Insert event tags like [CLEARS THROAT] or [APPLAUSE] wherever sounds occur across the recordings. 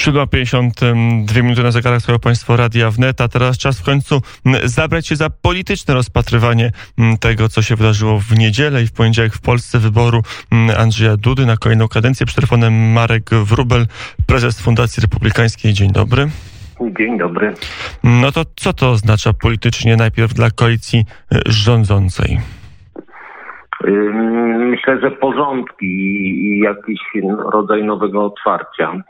7.52 minuty na zegarach swojego Państwa Radia Wnet, a teraz czas w końcu zabrać się za polityczne rozpatrywanie tego, co się wydarzyło w niedzielę i w poniedziałek w Polsce wyboru Andrzeja Dudy na kolejną kadencję. Przy telefonem Marek Wrubel, prezes Fundacji Republikańskiej. Dzień dobry. Dzień dobry. No to co to oznacza politycznie najpierw dla koalicji rządzącej? Myślę, że porządki i jakiś rodzaj nowego otwarcia.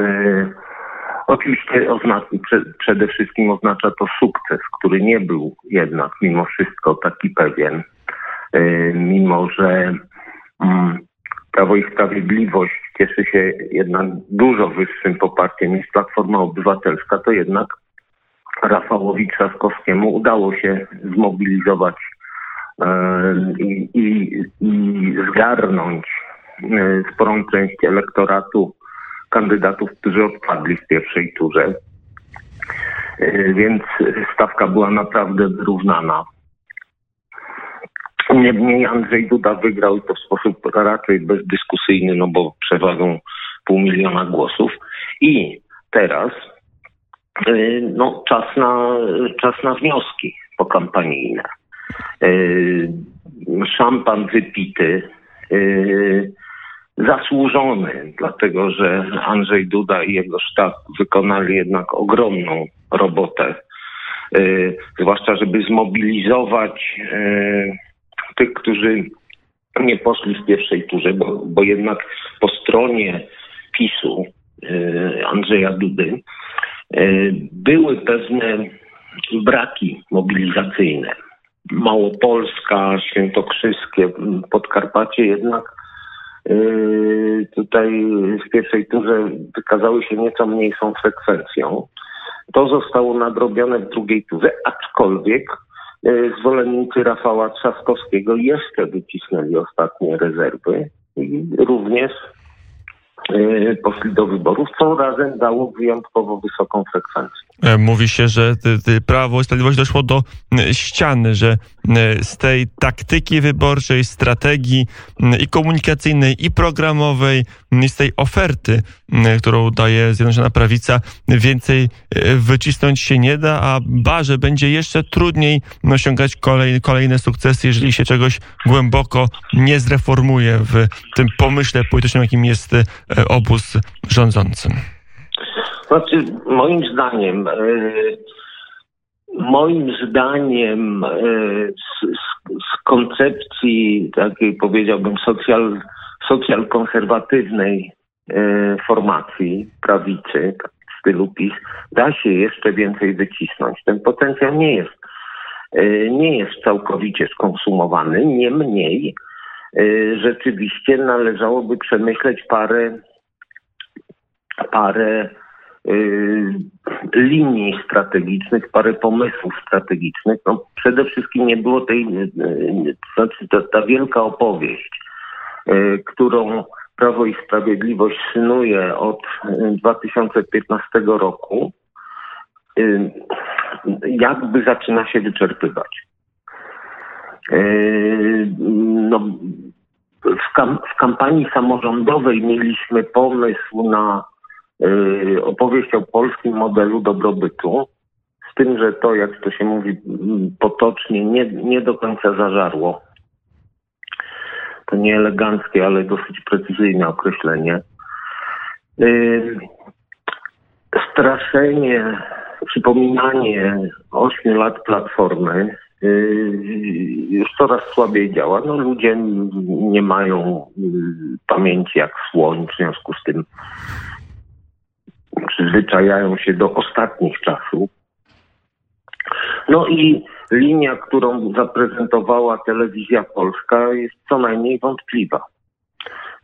E, oczywiście oznacza, przede wszystkim oznacza to sukces, który nie był jednak mimo wszystko taki pewien. E, mimo, że mm, Prawo i Sprawiedliwość cieszy się jednak dużo wyższym poparciem niż Platforma Obywatelska, to jednak Rafałowi Trzaskowskiemu udało się zmobilizować e, i, i, i zgarnąć sporą część elektoratu kandydatów, którzy odpadli w pierwszej turze. E, więc stawka była naprawdę wyrównana. Niemniej Andrzej Duda wygrał to w sposób raczej bezdyskusyjny, no bo przewagą pół miliona głosów. I teraz e, no, czas, na, czas na wnioski pokampanijne. E, szampan wypity, zasłużony, dlatego że Andrzej Duda i jego sztab wykonali jednak ogromną robotę, yy, zwłaszcza żeby zmobilizować yy, tych, którzy nie poszli w pierwszej turze, bo, bo jednak po stronie PiSu yy, Andrzeja Dudy były pewne braki mobilizacyjne. Małopolska, Świętokrzyskie, Podkarpacie jednak tutaj w pierwszej turze wykazały się nieco mniejszą frekwencją. To zostało nadrobione w drugiej turze, aczkolwiek yy, zwolennicy Rafała Trzaskowskiego jeszcze wycisnęli ostatnie rezerwy i również yy, poszli do wyborów, co razem dało wyjątkowo wysoką frekwencję. E, mówi się, że Prawo i Sprawiedliwość doszło do ściany, że E, z tej taktyki wyborczej, strategii i komunikacyjnej, i programowej, i z tej oferty, którą daje Zjednoczona Prawica, więcej e, wycisnąć się nie da, a barze będzie jeszcze trudniej osiągać kolej, kolejne sukcesy, jeżeli się czegoś głęboko nie zreformuje w tym pomyśle politycznym, jakim jest e, obóz rządzący. Znaczy, moim zdaniem, yy Moim zdaniem e, z, z, koncepcji takiej powiedziałbym socjal, socjal konserwatywnej e, formacji prawicy w stylu PiS da się jeszcze więcej wycisnąć. Ten potencjał nie jest, e, nie jest całkowicie skonsumowany, niemniej rzeczywiście należałoby przemyśleć parę parę linii strategicznych, parę pomysłów strategicznych. No, przede wszystkim nie było tej, y, y, znaczy ta, ta wielka opowieść, którą Prawo i Sprawiedliwość synuje od 2015 roku, jakby zaczyna się wyczerpywać. No, w, kam w kampanii samorządowej mieliśmy pomysł na Y, opowieść o polskim modelu dobrobytu, z tym, że to, jak to się mówi potocznie, nie, nie do końca zażarło. To nie eleganckie, ale dosyć precyzyjne określenie. Y, straszenie, przypominanie ośmiu lat platformy y, już coraz słabiej działa. No, ludzie nie mają pamięci jak słoń, w związku z tym przyzwyczajają się do ostatnich czasów. No i linia, którą zaprezentowała telewizja polska jest co najmniej wątpliwa.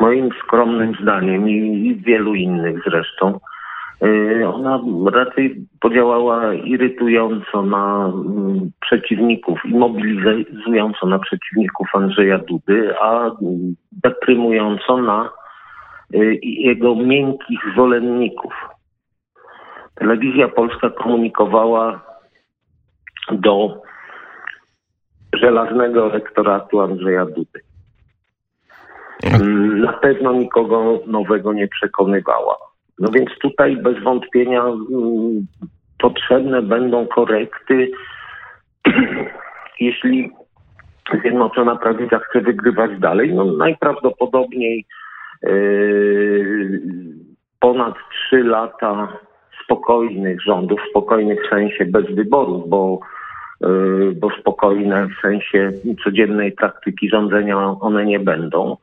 Moim skromnym zdaniem i wielu innych zresztą, y, ona raczej podziałała irytująco na mm, przeciwników i mobilizująco na przeciwników Andrzeja Dudy, a deprymująco na y, jego miękkich zwolenników. Telewizja Polska komunikowała do żelaznego elektoratu Andrzeja Dudy. Na pewno nikogo nowego nie przekonywała. No więc tutaj bez wątpienia mm, potrzebne będą korekty, [CLEARS THROAT] jeśli Zjednoczona Prawica chce wygrywać dalej. No najprawdopodobniej yy, ponad trzy lata spokojnych rządów, spokojnych w sensie bez wyborów, bo, yy, bo spokojne w sensie codziennej praktyki rządzenia one nie będą.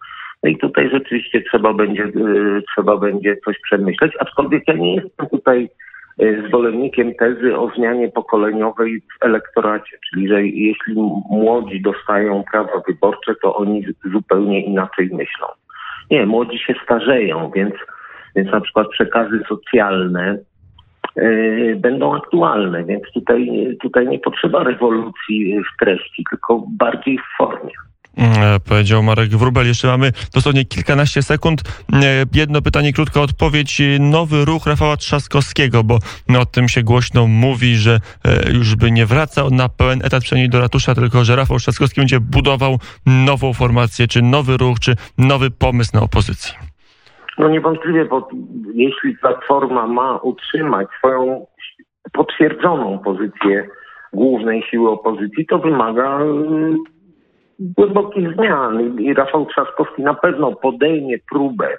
No i tutaj rzeczywiście trzeba będzie, yy, trzeba będzie coś przemyśleć, aczkolwiek ja nie jestem tutaj yy, zwolennikiem tezy o zmianie pokoleniowej w elektoracie, czyli że jeśli młodzi dostają prawa wyborcze, to oni zupełnie inaczej myślą. Nie, młodzi się starzeją, więc, więc na przykład przekazy socjalne będą aktualne, więc tutaj, tutaj nie potrzeba rewolucji w treści, tylko bardziej w formie. E, powiedział Marek Wrubel. Jeszcze mamy dosłownie kilkanaście sekund. E, jedno pytanie, krótka odpowiedź. Nowy ruch Rafała Trzaskowskiego, bo o tym się głośno mówi, że e, już by nie wracał na pełen etat, przynajmniej do ratusza, tylko że Rafał Trzaskowski będzie budował nową formację, czy nowy ruch, czy nowy pomysł na opozycję. No niewątpliwie, bo jeśli Platforma ma utrzymać swoją potwierdzoną pozycję głównej siły opozycji, to wymaga głębokich zmian. I Rafał Trzaskowski na pewno podejmie próbę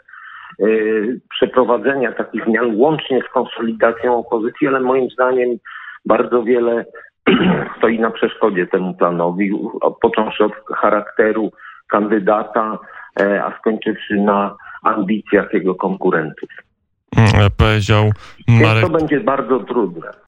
y, przeprowadzenia takich zmian łącznie z konsolidacją opozycji, ale moim zdaniem bardzo wiele [CLEARS THROAT] stoi na przeszkodzie temu planowi, począwszy od charakteru kandydata, e, a skończywszy na ambicjach jego konkurentów. Mm, powiedział Marek. Więc to będzie bardzo trudne.